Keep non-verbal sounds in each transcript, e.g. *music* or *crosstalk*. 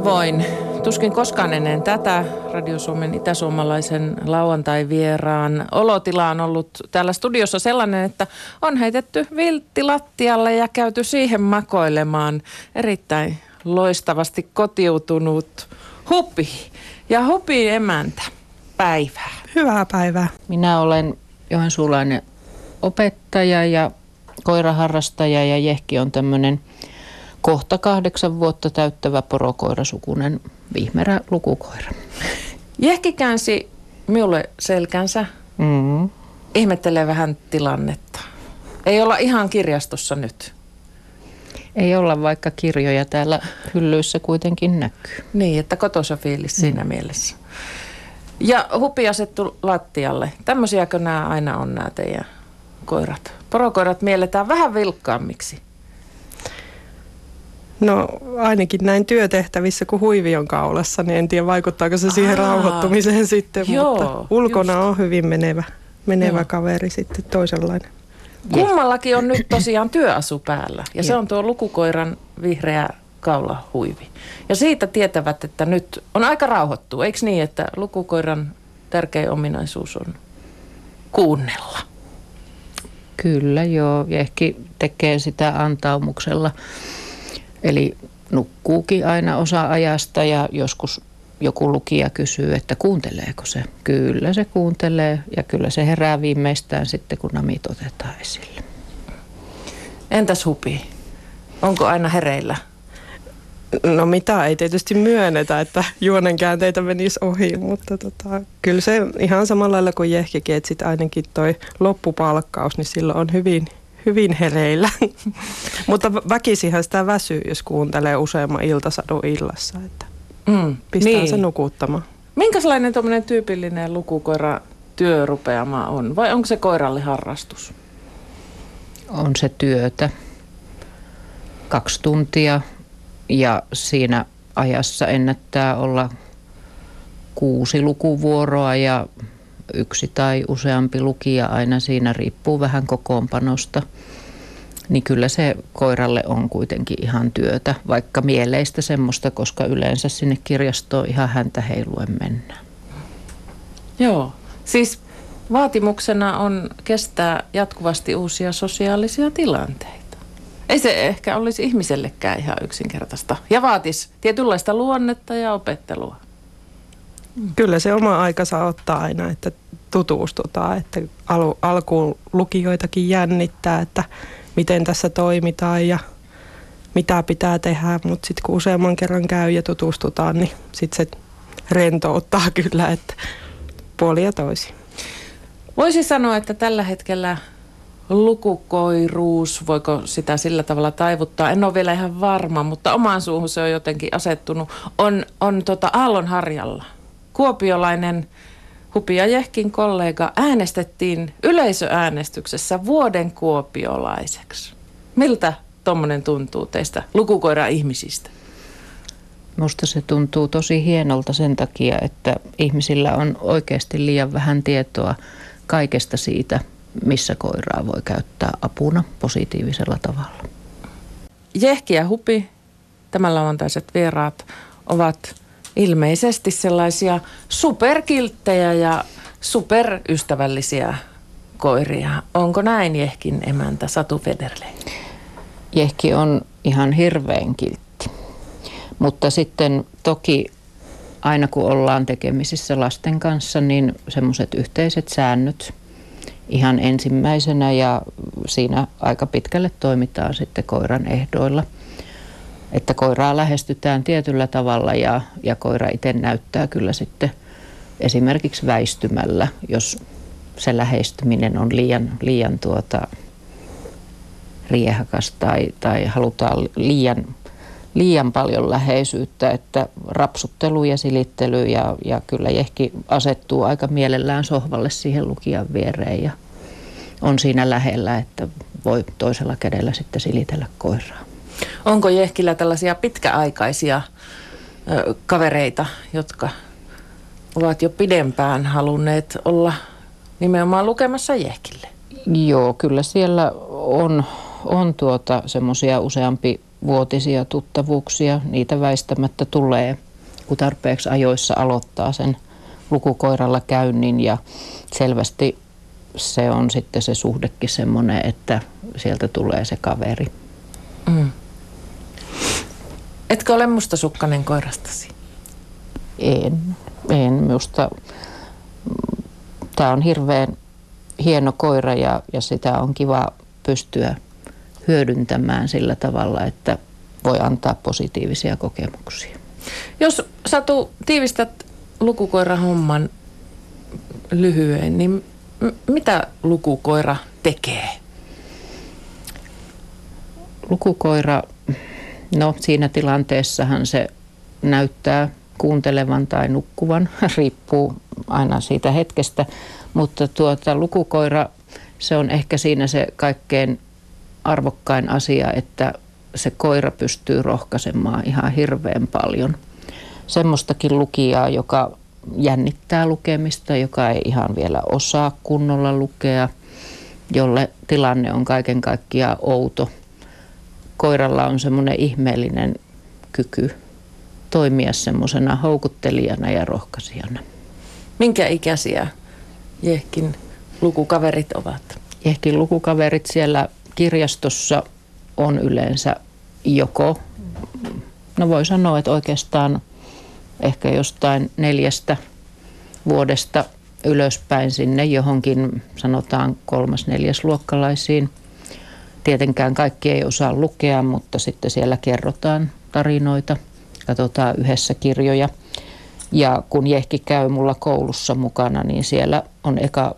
Harvoin, tuskin koskaan ennen tätä Radio Suomen itäsuomalaisen lauantai-vieraan olotila on ollut täällä studiossa sellainen, että on heitetty viltti lattialle ja käyty siihen makoilemaan erittäin loistavasti kotiutunut Hupi ja Hupi emäntä. Päivää. Hyvää päivää. Minä olen joensuulainen opettaja ja koiraharrastaja ja Jehki on tämmöinen kohta kahdeksan vuotta täyttävä porokoirasukunen vihmerä lukukoira. Jehki käänsi minulle selkänsä. Mm. Ihmettelee vähän tilannetta. Ei olla ihan kirjastossa nyt. Ei olla, vaikka kirjoja täällä hyllyissä kuitenkin näkyy. Niin, että kotosa fiilis siinä mm. mielessä. Ja hupi asettu lattialle. Tämmöisiäkö nämä aina on nämä teidän koirat? Porokoirat mielletään vähän vilkkaammiksi. No ainakin näin työtehtävissä, kun huivi on kaulassa, niin en tiedä vaikuttaako se siihen Aa, rauhoittumiseen sitten, joo, mutta ulkona just. on hyvin menevä, menevä kaveri sitten toisenlainen. Kummallakin on nyt tosiaan työasu päällä ja se on tuo lukukoiran vihreä kaulahuivi. Ja siitä tietävät, että nyt on aika rauhoittu. Eikö niin, että lukukoiran tärkein ominaisuus on kuunnella? Kyllä joo, ja ehkä tekee sitä antaumuksella. Eli nukkuukin aina osa ajasta ja joskus joku lukija kysyy, että kuunteleeko se. Kyllä se kuuntelee ja kyllä se herää viimeistään sitten, kun namit otetaan esille. Entäs hupi? Onko aina hereillä? No mitä ei tietysti myönnetä, että juonen käänteitä menisi ohi, mutta tota, kyllä se ihan samalla lailla kuin Jehkikin, että sit ainakin toi loppupalkkaus, niin silloin on hyvin, hyvin hereillä. *laughs* mutta väkisihän sitä väsyy, jos kuuntelee useamman iltasadun illassa, että mm, pistää niin. se nukuttamaan. Minkälainen tuommoinen tyypillinen lukukoira työrupeama on, vai onko se koiralle harrastus? On se työtä. Kaksi tuntia ja siinä ajassa ennättää olla kuusi lukuvuoroa ja yksi tai useampi lukija aina siinä riippuu vähän kokoonpanosta. Niin kyllä se koiralle on kuitenkin ihan työtä, vaikka mieleistä semmoista, koska yleensä sinne kirjastoon ihan häntä heiluen mennään. Joo, siis vaatimuksena on kestää jatkuvasti uusia sosiaalisia tilanteita. Ei se ehkä olisi ihmisellekään ihan yksinkertaista. Ja vaatisi tietynlaista luonnetta ja opettelua. Kyllä se oma aika saa ottaa aina, että tutustutaan. Että al- alkuun lukijoitakin jännittää, että miten tässä toimitaan ja mitä pitää tehdä. Mutta sitten kun useamman kerran käy ja tutustutaan, niin sitten se rentouttaa *laughs* kyllä, että puoli ja toisi. Voisi sanoa, että tällä hetkellä lukukoiruus, voiko sitä sillä tavalla taivuttaa, en ole vielä ihan varma, mutta omaan suuhun se on jotenkin asettunut, on, on tota Aallon harjalla. Kuopiolainen Hupi ja Jehkin kollega äänestettiin yleisöäänestyksessä vuoden kuopiolaiseksi. Miltä tuommoinen tuntuu teistä lukukoira-ihmisistä? Musta se tuntuu tosi hienolta sen takia, että ihmisillä on oikeasti liian vähän tietoa kaikesta siitä, missä koiraa voi käyttää apuna positiivisella tavalla. Jehki ja Hupi, tämän lauantaiset vieraat, ovat ilmeisesti sellaisia superkilttejä ja superystävällisiä koiria. Onko näin Jehkin emäntä Satu Federle? Jehki on ihan hirveän kiltti. Mutta sitten toki aina kun ollaan tekemisissä lasten kanssa, niin semmoiset yhteiset säännöt ihan ensimmäisenä ja siinä aika pitkälle toimitaan sitten koiran ehdoilla. Että koiraa lähestytään tietyllä tavalla ja, ja koira itse näyttää kyllä sitten esimerkiksi väistymällä, jos se lähestyminen on liian, liian tuota, riehakas tai, tai halutaan liian, liian paljon läheisyyttä, että rapsuttelu ja silittely ja, ja kyllä Jehki asettuu aika mielellään sohvalle siihen lukijan viereen ja on siinä lähellä, että voi toisella kädellä sitten silitellä koiraa. Onko Jehkillä tällaisia pitkäaikaisia ö, kavereita, jotka ovat jo pidempään halunneet olla nimenomaan lukemassa Jehkille? Joo, kyllä siellä on, on tuota semmoisia useampi vuotisia tuttavuuksia. Niitä väistämättä tulee, kun tarpeeksi ajoissa aloittaa sen lukukoiralla käynnin ja selvästi se on sitten se suhdekin semmoinen, että sieltä tulee se kaveri. Mm. Etkö ole mustasukkainen koirastasi? En, en. Minusta tämä on hirveän hieno koira ja, ja sitä on kiva pystyä hyödyntämään sillä tavalla, että voi antaa positiivisia kokemuksia. Jos Satu tiivistät lukukoirahomman lyhyen, niin m- mitä lukukoira tekee? Lukukoira, no siinä tilanteessahan se näyttää kuuntelevan tai nukkuvan, *laughs* riippuu aina siitä hetkestä, mutta tuota, lukukoira, se on ehkä siinä se kaikkein arvokkain asia, että se koira pystyy rohkaisemaan ihan hirveän paljon. Semmoistakin lukijaa, joka jännittää lukemista, joka ei ihan vielä osaa kunnolla lukea, jolle tilanne on kaiken kaikkiaan outo. Koiralla on semmoinen ihmeellinen kyky toimia semmoisena houkuttelijana ja rohkaisijana. Minkä ikäisiä Jehkin lukukaverit ovat? Jehkin lukukaverit siellä kirjastossa on yleensä joko, no voi sanoa, että oikeastaan ehkä jostain neljästä vuodesta ylöspäin sinne johonkin sanotaan kolmas neljäs luokkalaisiin. Tietenkään kaikki ei osaa lukea, mutta sitten siellä kerrotaan tarinoita, katsotaan yhdessä kirjoja. Ja kun Jehki käy mulla koulussa mukana, niin siellä on eka,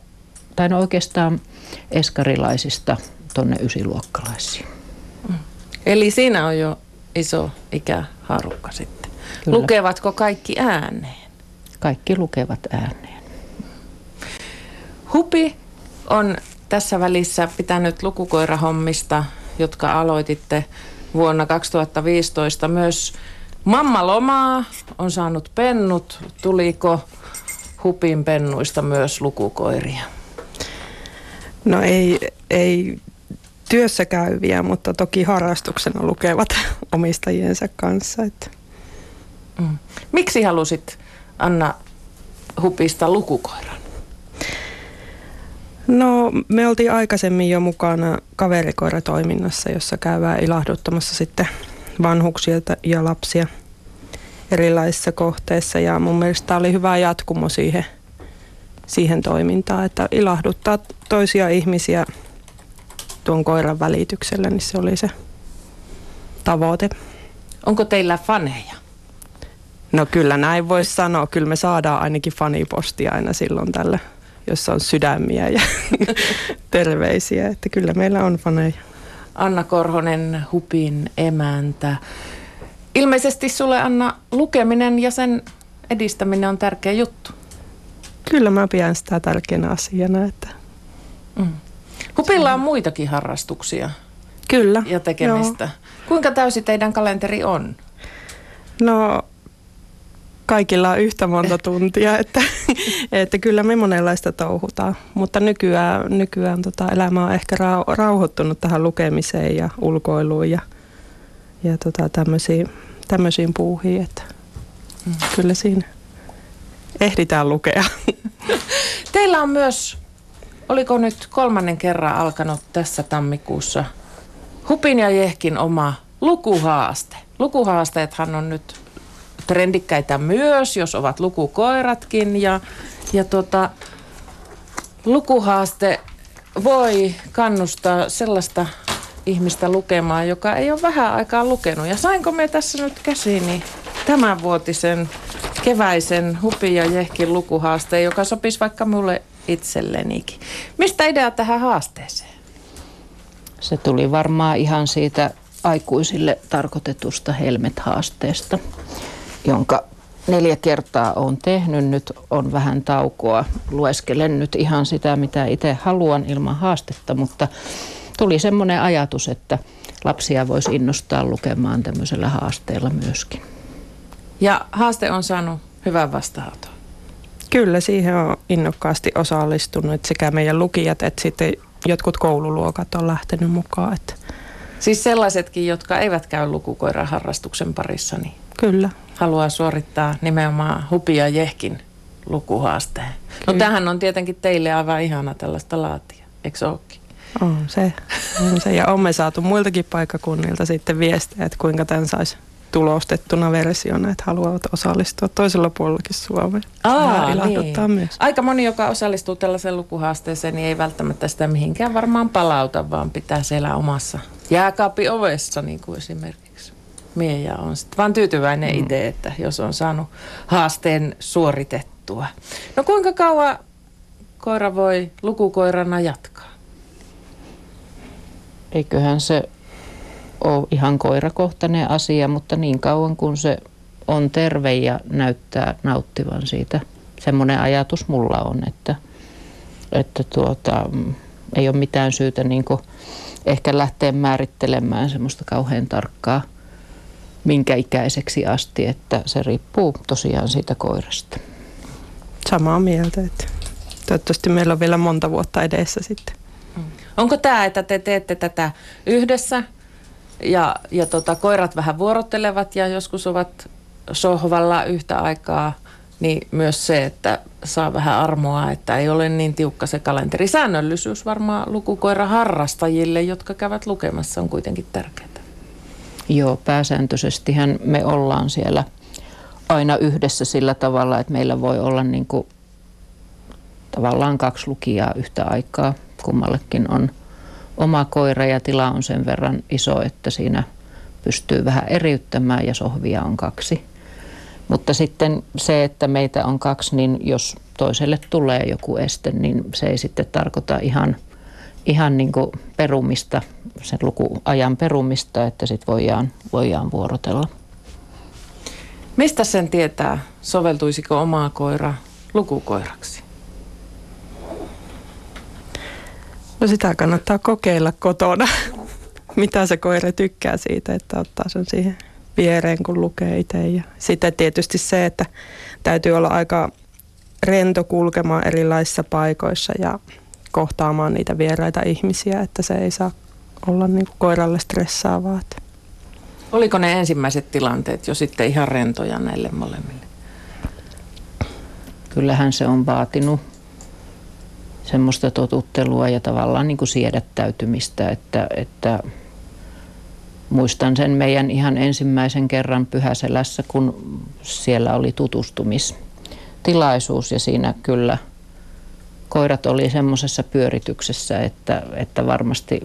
tai no oikeastaan eskarilaisista tonne ysiluokkalaisiin. Mm. Eli siinä on jo iso ikäharukka sitten. Kyllä. Lukevatko kaikki ääneen? Kaikki lukevat ääneen. Hupi on tässä välissä pitänyt lukukoirahommista, jotka aloititte vuonna 2015 myös Mamma lomaa on saanut pennut. Tuliko Hupin pennuista myös lukukoiria? No ei, ei työssä käyviä, mutta toki harrastuksena lukevat *laughs* omistajiensa kanssa. Että. Mm. Miksi halusit Anna Hupista lukukoiran? No me oltiin aikaisemmin jo mukana kaverikoiratoiminnassa, jossa käydään ilahduttamassa sitten vanhuksia ja lapsia erilaisissa kohteissa. Ja mun mielestä tämä oli hyvä jatkumo siihen, siihen toimintaan, että ilahduttaa toisia ihmisiä tuon koiran välityksellä, niin se oli se tavoite. Onko teillä faneja? No kyllä näin voisi sanoa. Kyllä me saadaan ainakin fanipostia aina silloin tällä, jossa on sydämiä ja *laughs* terveisiä. Että kyllä meillä on faneja. Anna Korhonen, Hupin emäntä. Ilmeisesti sulle Anna lukeminen ja sen edistäminen on tärkeä juttu. Kyllä mä pidän sitä tärkeänä asiana. Että... Mm. Hupilla on muitakin harrastuksia. Kyllä. Ja tekemistä. Joo. Kuinka täysi teidän kalenteri on? No kaikilla on yhtä monta tuntia, *laughs* että, että kyllä me monenlaista touhutaan. Mutta nykyään, nykyään tota elämä on ehkä rauhoittunut tähän lukemiseen ja ulkoiluun ja, ja tota tämmöisiin, tämmöisiin puuhiin, että mm. kyllä siinä ehditään lukea. *laughs* Teillä on myös, oliko nyt kolmannen kerran alkanut tässä tammikuussa Hupin ja Jehkin oma lukuhaaste. Lukuhaasteethan on nyt trendikkäitä myös, jos ovat lukukoiratkin. Ja, ja tota, lukuhaaste voi kannustaa sellaista ihmistä lukemaan, joka ei ole vähän aikaa lukenut. Ja sainko me tässä nyt käsiini tämänvuotisen keväisen Hupi ja Jehkin lukuhaasteen, joka sopisi vaikka mulle itsellenikin. Mistä idea tähän haasteeseen? Se tuli varmaan ihan siitä aikuisille tarkoitetusta Helmet-haasteesta jonka neljä kertaa olen tehnyt. Nyt on vähän taukoa. Lueskelen nyt ihan sitä, mitä itse haluan ilman haastetta, mutta tuli semmoinen ajatus, että lapsia voisi innostaa lukemaan tämmöisellä haasteella myöskin. Ja haaste on saanut hyvän vastaanoton. Kyllä, siihen on innokkaasti osallistunut sekä meidän lukijat että sitten jotkut koululuokat on lähtenyt mukaan. Että Siis sellaisetkin, jotka eivät käy lukukoiran harrastuksen parissa, niin Kyllä. Haluaa suorittaa nimenomaan Hupi ja Jehkin lukuhaasteen. No Kyllä. tähän on tietenkin teille aivan ihana tällaista laatia, eikö ookin? On se. On se. Ja olemme saatu muiltakin paikkakunnilta sitten viestejä, että kuinka tämän saisi tulostettuna versiona, että haluavat osallistua toisella puolellakin Suomeen. Ilahduttaa niin. myös. Aika moni, joka osallistuu tällaiseen lukuhaasteeseen, niin ei välttämättä sitä mihinkään varmaan palauta, vaan pitää siellä omassa jääkaapin ovessa, niin kuin esimerkiksi Mieja on sitten vaan tyytyväinen mm. itse, että jos on saanut haasteen suoritettua. No kuinka kauan koira voi lukukoirana jatkaa? Eiköhän se ole ihan koirakohtainen asia, mutta niin kauan kun se on terve ja näyttää nauttivan siitä. Semmoinen ajatus mulla on, että, että tuota, mm, ei ole mitään syytä niin ehkä lähteä määrittelemään semmoista kauhean tarkkaa minkä ikäiseksi asti, että se riippuu tosiaan siitä koirasta. Samaa mieltä, että toivottavasti meillä on vielä monta vuotta edessä sitten. Onko tämä, että te teette tätä yhdessä ja, ja tota, koirat vähän vuorottelevat ja joskus ovat sohvalla yhtä aikaa, niin myös se, että saa vähän armoa, että ei ole niin tiukka se kalenteri. Säännöllisyys varmaan lukukoira harrastajille, jotka käyvät lukemassa, on kuitenkin tärkeää. Joo, pääsääntöisestihän me ollaan siellä aina yhdessä sillä tavalla, että meillä voi olla niin kuin tavallaan kaksi lukijaa yhtä aikaa. Kummallekin on oma koira ja tila on sen verran iso, että siinä pystyy vähän eriyttämään ja sohvia on kaksi. Mutta sitten se, että meitä on kaksi, niin jos toiselle tulee joku este, niin se ei sitten tarkoita ihan, ihan niin kuin perumista, sen lukuajan perumista, että sitten voidaan, voidaan vuorotella. Mistä sen tietää, soveltuisiko omaa koira lukukoiraksi? No sitä kannattaa kokeilla kotona, *laughs* mitä se koira tykkää siitä, että ottaa sen siihen viereen, kun lukee itse. Ja sitten tietysti se, että täytyy olla aika rento kulkemaan erilaisissa paikoissa ja kohtaamaan niitä vieraita ihmisiä, että se ei saa olla niin kuin koiralle stressaavaa. Oliko ne ensimmäiset tilanteet jo sitten ihan rentoja näille molemmille? Kyllähän se on vaatinut semmoista totuttelua ja tavallaan niin kuin siedättäytymistä, että, että muistan sen meidän ihan ensimmäisen kerran Pyhäselässä, kun siellä oli tutustumistilaisuus ja siinä kyllä koirat oli semmoisessa pyörityksessä, että, että varmasti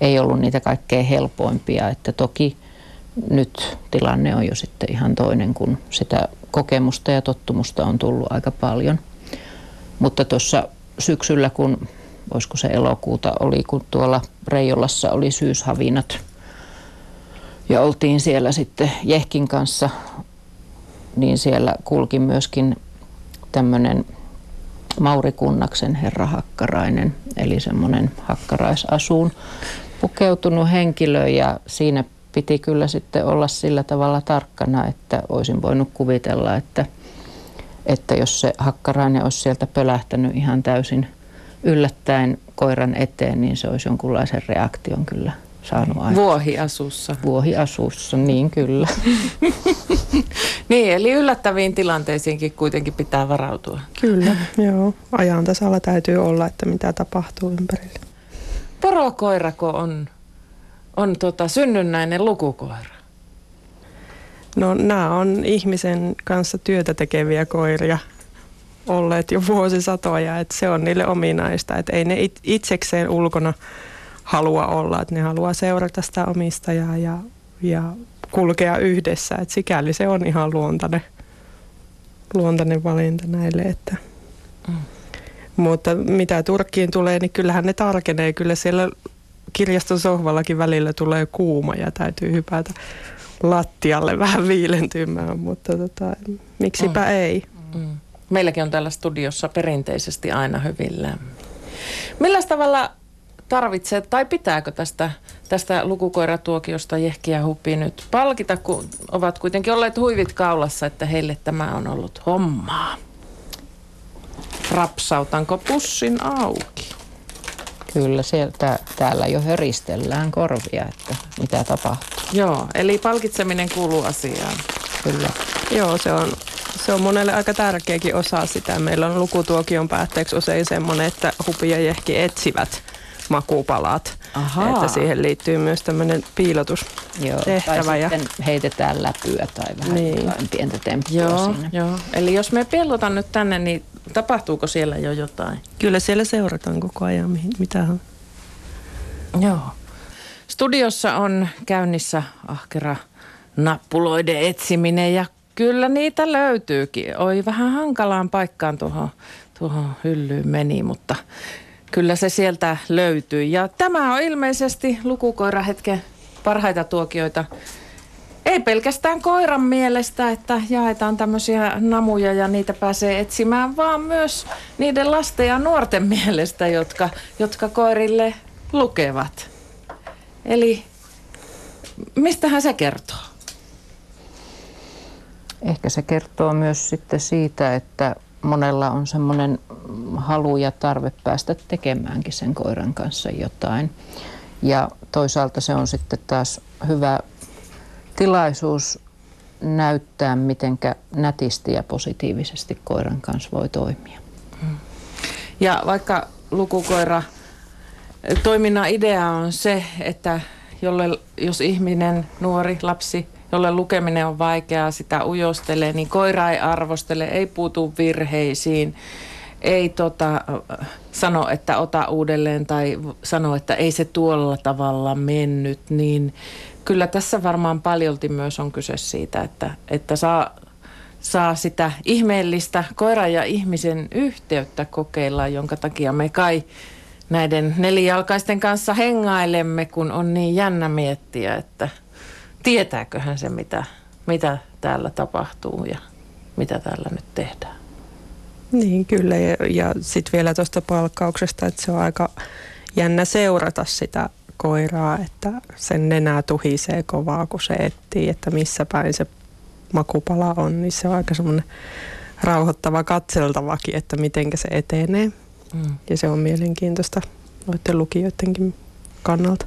ei ollut niitä kaikkein helpoimpia, että toki nyt tilanne on jo sitten ihan toinen, kun sitä kokemusta ja tottumusta on tullut aika paljon. Mutta tuossa syksyllä, kun olisiko se elokuuta oli, kun tuolla Reijolassa oli syyshavinat ja oltiin siellä sitten Jehkin kanssa, niin siellä kulki myöskin tämmöinen Mauri Kunnaksen herra Hakkarainen, eli semmoinen hakkaraisasuun pukeutunut henkilö ja siinä piti kyllä sitten olla sillä tavalla tarkkana, että olisin voinut kuvitella, että, että jos se hakkarainen olisi sieltä pölähtänyt ihan täysin yllättäen koiran eteen, niin se olisi jonkunlaisen reaktion kyllä saanut aikaan. Vuohiasussa. Vuohiasussa, niin kyllä. *laughs* niin, eli yllättäviin tilanteisiinkin kuitenkin pitää varautua. Kyllä, joo. Ajan tasalla täytyy olla, että mitä tapahtuu ympärillä. Porokoirako on, on tota synnynnäinen lukukoira? No nämä on ihmisen kanssa työtä tekeviä koiria olleet jo vuosisatoja, että se on niille ominaista, että ei ne itsekseen ulkona halua olla, että ne haluaa seurata sitä omistajaa ja, ja kulkea yhdessä, että sikäli se on ihan luontainen, luontainen valinta näille, että mm. Mutta mitä Turkkiin tulee, niin kyllähän ne tarkenee. Kyllä siellä kirjaston sohvallakin välillä tulee kuuma ja täytyy hypätä lattialle vähän viilentymään, mutta tota, miksipä mm. ei. Mm. Meilläkin on täällä studiossa perinteisesti aina hyvin lämmin. Millä tavalla tarvitsee tai pitääkö tästä, tästä lukukoiratuokiosta Jehkiä Hupi nyt palkita, kun ovat kuitenkin olleet huivit kaulassa, että heille tämä on ollut hommaa? Rapsautanko pussin auki? Kyllä, sieltä, täällä jo höristellään korvia, että mitä tapahtuu. Joo, eli palkitseminen kuuluu asiaan. Kyllä. Joo, se on, se on monelle aika tärkeäkin osa sitä. Meillä on lukutuokion päätteeksi usein semmoinen, että hupi ja jehki etsivät makupalat. Ahaa. Että siihen liittyy myös tämmöinen piilotus. Joo, tehtävä tai ja- sitten heitetään läpyä tai vähän Niin. pientä temppua Joo, siinä. joo. Eli jos me pellotan nyt tänne, niin tapahtuuko siellä jo jotain? Kyllä siellä seurataan koko ajan, mihin, mitä on. Joo. Studiossa on käynnissä ahkera nappuloiden etsiminen ja kyllä niitä löytyykin. Oi vähän hankalaan paikkaan tuohon, tuohon hyllyyn meni, mutta kyllä se sieltä löytyy. Ja tämä on ilmeisesti lukukoirahetken parhaita tuokioita. Ei pelkästään koiran mielestä, että jaetaan tämmöisiä namuja ja niitä pääsee etsimään, vaan myös niiden lasten ja nuorten mielestä, jotka, jotka koirille lukevat. Eli mistähän se kertoo? Ehkä se kertoo myös sitten siitä, että monella on semmoinen halu ja tarve päästä tekemäänkin sen koiran kanssa jotain. Ja toisaalta se on sitten taas hyvä tilaisuus näyttää, miten nätisti ja positiivisesti koiran kanssa voi toimia. Ja vaikka lukukoira toiminnan idea on se, että jolle, jos ihminen, nuori, lapsi, jolle lukeminen on vaikeaa, sitä ujostelee, niin koira ei arvostele, ei puutu virheisiin, ei tota, sano, että ota uudelleen tai sano, että ei se tuolla tavalla mennyt, niin kyllä tässä varmaan paljolti myös on kyse siitä, että, että saa, saa sitä ihmeellistä koiran ja ihmisen yhteyttä kokeilla, jonka takia me kai näiden nelijalkaisten kanssa hengailemme, kun on niin jännä miettiä, että tietääköhän se, mitä, mitä täällä tapahtuu ja mitä täällä nyt tehdään. Niin kyllä ja, ja sitten vielä tuosta palkkauksesta, että se on aika jännä seurata sitä koiraa, että sen nenää tuhisee kovaa, kun se etsii, että missä päin se makupala on, niin se on aika semmoinen rauhoittava katseltavakin, että miten se etenee. Mm. Ja se on mielenkiintoista noiden lukijoidenkin kannalta.